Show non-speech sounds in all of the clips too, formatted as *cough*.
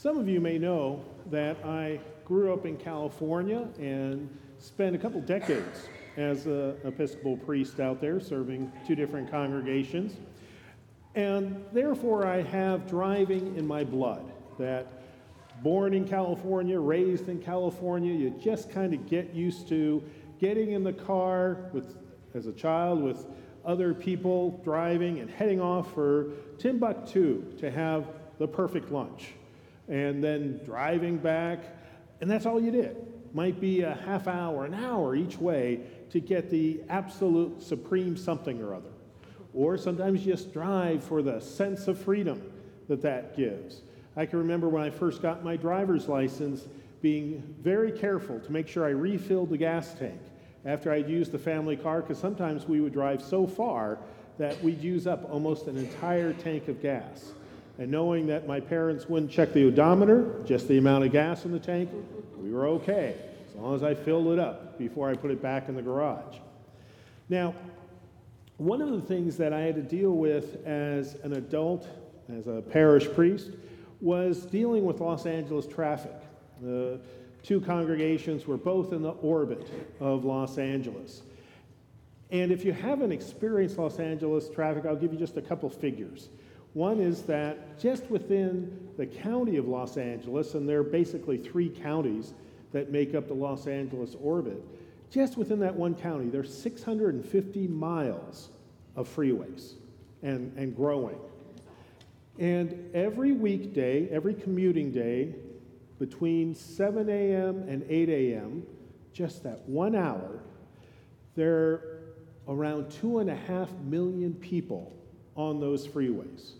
Some of you may know that I grew up in California and spent a couple decades as an Episcopal priest out there serving two different congregations. And therefore, I have driving in my blood. That born in California, raised in California, you just kind of get used to getting in the car with, as a child with other people driving and heading off for Timbuktu to have the perfect lunch. And then driving back, and that's all you did. Might be a half hour, an hour each way to get the absolute supreme something or other. Or sometimes you just drive for the sense of freedom that that gives. I can remember when I first got my driver's license being very careful to make sure I refilled the gas tank after I'd used the family car, because sometimes we would drive so far that we'd use up almost an entire tank of gas. And knowing that my parents wouldn't check the odometer, just the amount of gas in the tank, we were okay, as long as I filled it up before I put it back in the garage. Now, one of the things that I had to deal with as an adult, as a parish priest, was dealing with Los Angeles traffic. The two congregations were both in the orbit of Los Angeles. And if you haven't experienced Los Angeles traffic, I'll give you just a couple figures. One is that just within the county of Los Angeles, and there are basically three counties that make up the Los Angeles orbit, just within that one county, there's 650 miles of freeways and, and growing. And every weekday, every commuting day, between 7 a.m. and 8 a.m., just that one hour, there are around two and a half million people on those freeways.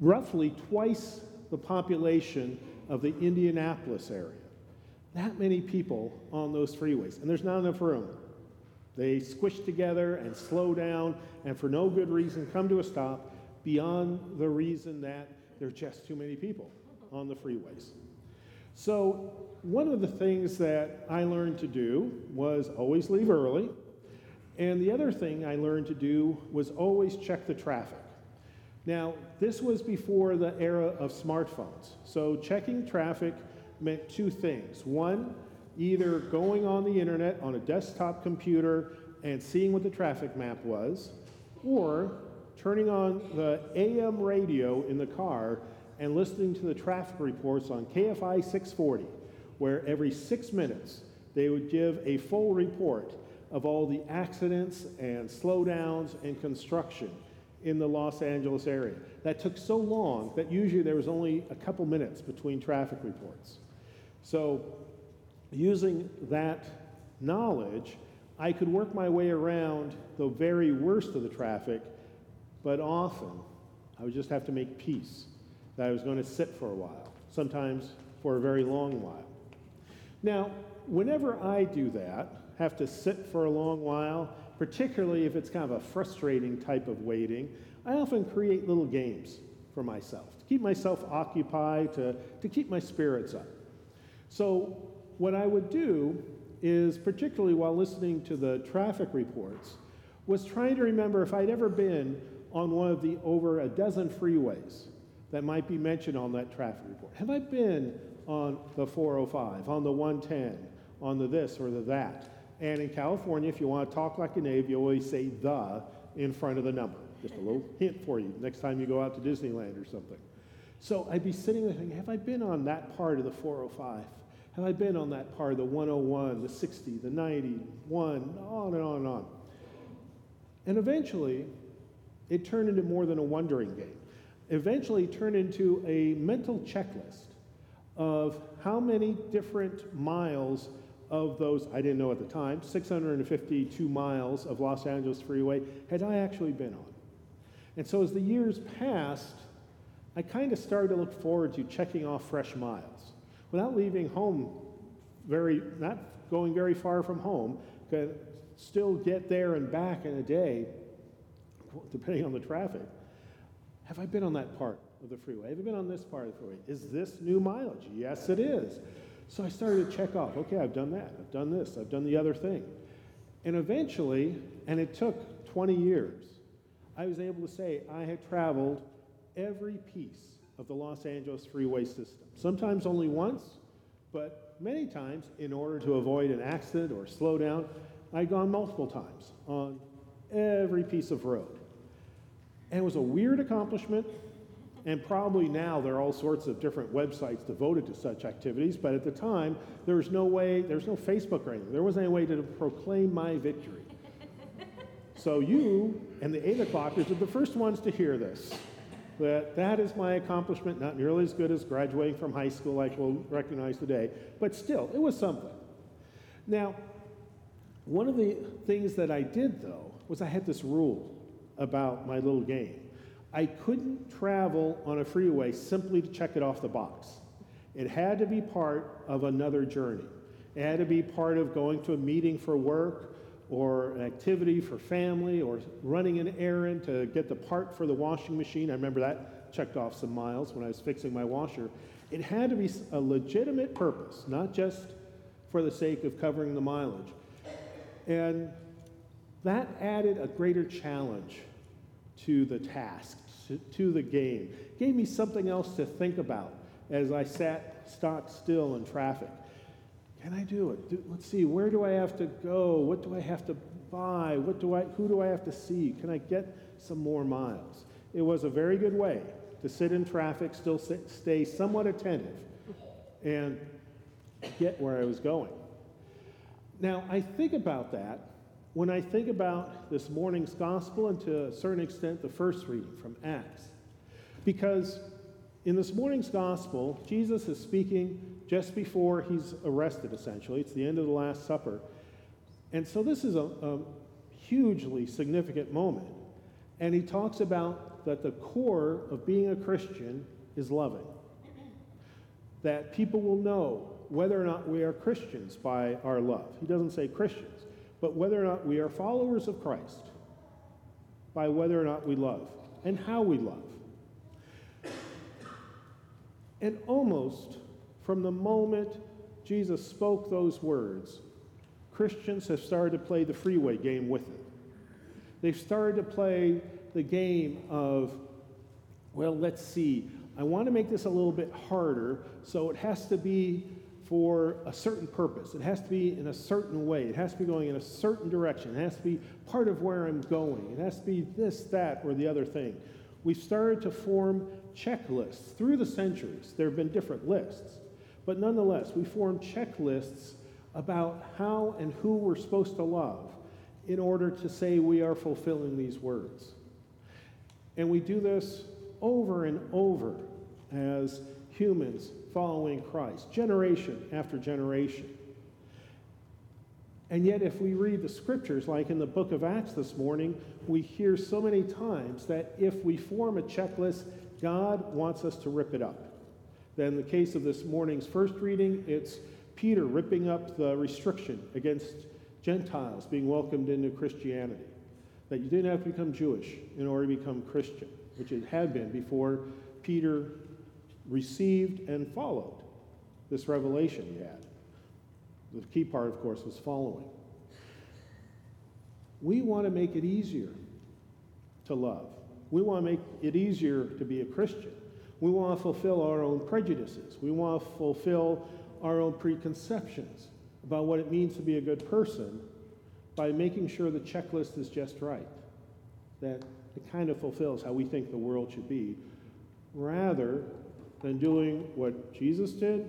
Roughly twice the population of the Indianapolis area that many people on those freeways, and there's not enough room. They squish together and slow down, and for no good reason come to a stop beyond the reason that there's just too many people on the freeways. So, one of the things that I learned to do was always leave early. And the other thing I learned to do was always check the traffic. Now, this was before the era of smartphones. So, checking traffic meant two things. One, either going on the internet on a desktop computer and seeing what the traffic map was, or turning on the AM radio in the car and listening to the traffic reports on KFI 640, where every six minutes they would give a full report of all the accidents and slowdowns and construction in the Los Angeles area. That took so long that usually there was only a couple minutes between traffic reports. So, using that knowledge, I could work my way around the very worst of the traffic, but often I would just have to make peace that I was going to sit for a while, sometimes for a very long while. Now, whenever I do that, have to sit for a long while, particularly if it's kind of a frustrating type of waiting, I often create little games for myself to keep myself occupied, to, to keep my spirits up. So, what I would do is, particularly while listening to the traffic reports, was trying to remember if I'd ever been on one of the over a dozen freeways that might be mentioned on that traffic report. Have I been on the 405, on the 110, on the this or the that? And in California, if you want to talk like a native, you always say the in front of the number. Just a little *laughs* hint for you next time you go out to Disneyland or something. So I'd be sitting there thinking, have I been on that part of the 405? Have I been on that part of the 101, the 60, the 91, on and on and on? And eventually, it turned into more than a wondering game. Eventually, turned into a mental checklist of how many different miles of those, I didn't know at the time, 652 miles of Los Angeles freeway had I actually been on. And so as the years passed, I kind of started to look forward to checking off fresh miles without leaving home very, not going very far from home, could still get there and back in a day, *laughs* depending on the traffic. Have I been on that part of the freeway? Have I been on this part of the freeway? Is this new mileage? Yes, it is. So I started to check off, okay, I've done that, I've done this, I've done the other thing. And eventually, and it took 20 years, I was able to say I had traveled every piece of the Los Angeles freeway system. Sometimes only once, but many times, in order to avoid an accident or slow down, I'd gone multiple times on every piece of road. And it was a weird accomplishment, and probably now there are all sorts of different websites devoted to such activities, but at the time, there was no way, there was no Facebook or anything. There wasn't any way to proclaim my victory. so you and the 8 o'clockers are the first ones to hear this that that is my accomplishment, not nearly as good as graduating from high school like we'll recognize today, but still, it was something. Now, one of the things that I did though was I had this rule about my little game. I couldn't travel on a freeway simply to check it off the box. It had to be part of another journey. It had to be part of going to a meeting for work or an activity for family or running an errand to get the part for the washing machine. I remember that checked off some miles when I was fixing my washer. It had to be a legitimate purpose, not just for the sake of covering the mileage. And that added a greater challenge to the task, to, the game. Gave me something else to think about as I sat stock still in traffic. Can I do it? Do, let's see, where do I have to go? What do I have to buy? What do I, who do I have to see? Can I get some more miles? It was a very good way to sit in traffic, still sit, stay somewhat attentive, and get where I was going. Now, I think about that when I think about this morning's gospel and to a certain extent the first reading from Acts. Because in this morning's gospel, Jesus is speaking just before he's arrested, essentially. It's the end of the Last Supper. And so this is a, a hugely significant moment. And he talks about that the core of being a Christian is loving. That people will know whether or not we are Christians by our love. He doesn't say Christians, but whether or not we are followers of Christ by whether or not we love and how we love. And almost from the moment Jesus spoke those words, Christians have started to play the freeway game with it. They've started to play the game of, well, let's see, I want to make this a little bit harder, so it has to be for a certain purpose. It has to be in a certain way. It has to be going in a certain direction. It has to be part of where I'm going. It has to be this, that, or the other thing. We've started to form checklists through the centuries. There have been different lists. But nonetheless, we form checklists about how and who we're supposed to love in order to say we are fulfilling these words. And we do this over and over as humans following Christ, generation after generation. And yet, if we read the scriptures, like in the book of Acts this morning, we hear so many times that if we form a checklist, God wants us to rip it up. Then, the case of this morning's first reading, it's Peter ripping up the restriction against Gentiles being welcomed into Christianity. That you didn't have to become Jewish in order to become Christian, which it had been before Peter received and followed this revelation he had. The key part, of course, was following. We want to make it easier to love. We want to make it easier to be a Christian. We want to fulfill our own prejudices. We want to fulfill our own preconceptions about what it means to be a good person by making sure the checklist is just right, that it kind of fulfills how we think the world should be, rather than doing what Jesus did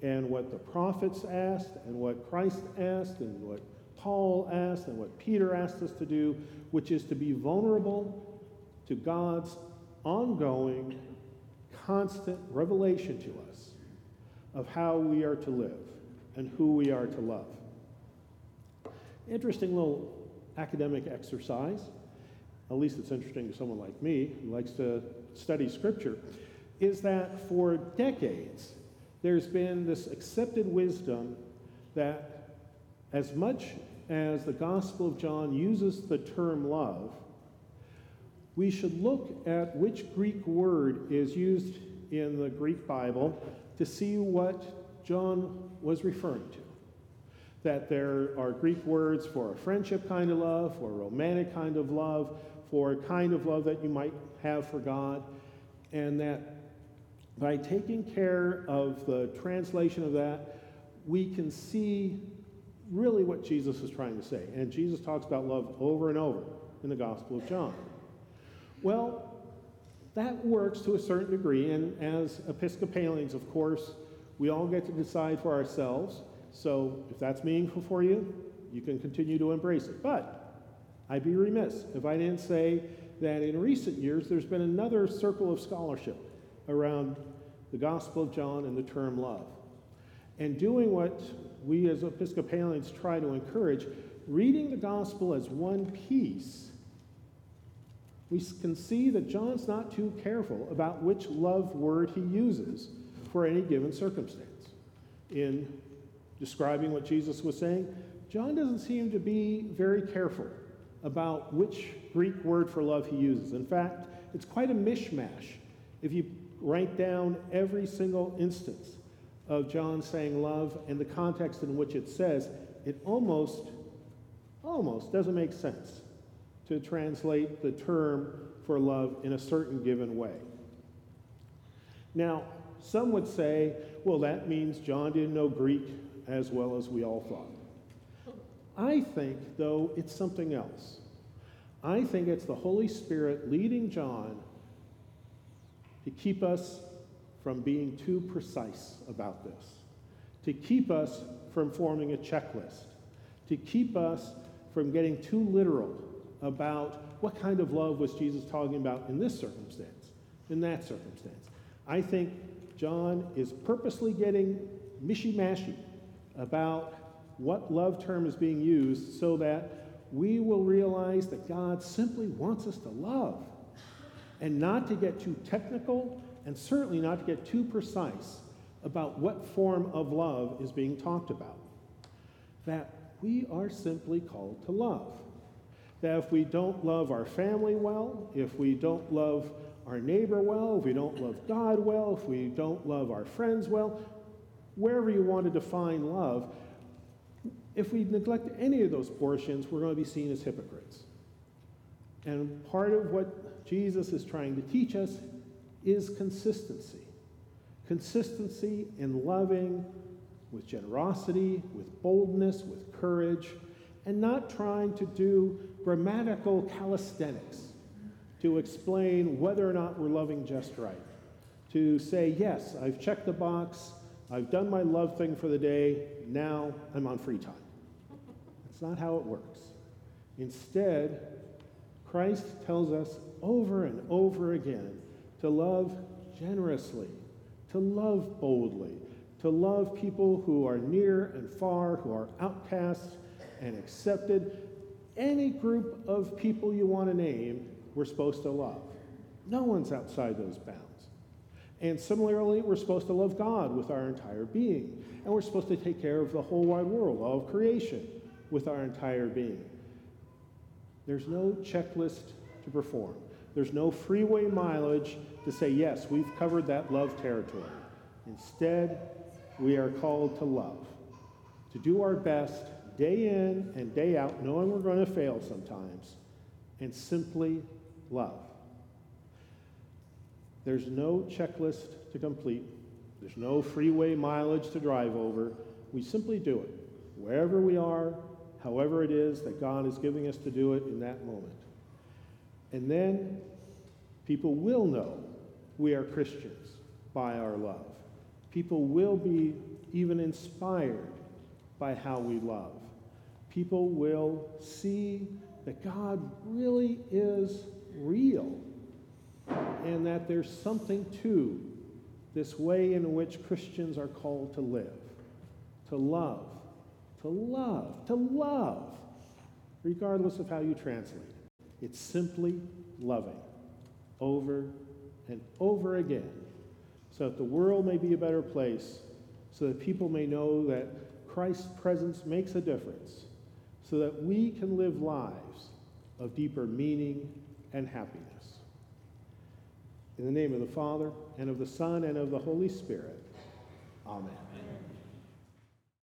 and what the prophets asked and what Christ asked and what Paul asked and what Peter asked us to do, which is to be vulnerable to God's ongoing constant revelation to us of how we are to live and who we are to love. Interesting little academic exercise. At least it's interesting to someone like me who likes to study scripture. Is that for decades there's been this accepted wisdom that as much as the Gospel of John uses the term love, we should look at which Greek word is used in the Greek Bible to see what John was referring to. That there are Greek words for a friendship kind of love, for a romantic kind of love, for a kind of love that you might have for God, and that by taking care of the translation of that, we can see really what Jesus is trying to say. And Jesus talks about love over and over in the Gospel of John. Well, that works to a certain degree, and as Episcopalians, of course, we all get to decide for ourselves. So if that's meaningful for you, you can continue to embrace it. But I'd be remiss if I didn't say that in recent years there's been another circle of scholarship around the Gospel of John and the term love. And doing what we as Episcopalians try to encourage, reading the Gospel as one piece, we can see that John's not too careful about which love word he uses for any given circumstance. In describing what Jesus was saying, John doesn't seem to be very careful about which Greek word for love he uses. In fact, it's quite a mishmash. If you write down every single instance of John saying love and the context in which it says, it almost, almost doesn't make sense to translate the term for love in a certain given way. Now, some would say, well, that means John didn't know Greek as well as we all thought. I think, though, it's something else. I think it's the Holy Spirit leading John to keep us from being too precise about this, to keep us from forming a checklist, to keep us from getting too literal about what kind of love was Jesus talking about in this circumstance, in that circumstance. I think John is purposely getting mishy-mashy about what love term is being used so that we will realize that God simply wants us to love and not to get too technical and certainly not to get too precise about what form of love is being talked about. That we are simply called to love. That if we don't love our family well, if we don't love our neighbor well, if we don't love God well, if we don't love our friends well, wherever you want to define love, if we neglect any of those portions, we're going to be seen as hypocrites. And part of what Jesus is trying to teach us is consistency. Consistency in loving with generosity, with boldness, with courage, and not trying to do grammatical calisthenics to explain whether or not we're loving just right. To say, yes, I've checked the box, I've done my love thing for the day, now I'm on free time. That's not how it works. Instead, Christ tells us over and over again to love generously, to love boldly, to love people who are near and far, who are outcasts and accepted. Any group of people you want to name, we're supposed to love. No one's outside those bounds. And similarly, we're supposed to love God with our entire being. And we're supposed to take care of the whole wide world, all of creation, with our entire being. There's no checklist to perform. There's no freeway mileage to say, yes, we've covered that love territory. Instead, we are called to love, to do our best day in and day out, knowing we're going to fail sometimes, and simply love. There's no checklist to complete. There's no freeway mileage to drive over. We simply do it, wherever we are, however it is that God is giving us to do it in that moment. And then people will know we are Christians by our love. People will be even inspired by how we love. People will see that God really is real and that there's something to this way in which Christians are called to live, to love, to love, to love, regardless of how you translate it. It's simply loving over and over again so that the world may be a better place, so that people may know that Christ's presence makes a difference, so that we can live lives of deeper meaning and happiness. In the name of the Father, and of the Son, and of the Holy Spirit. Amen.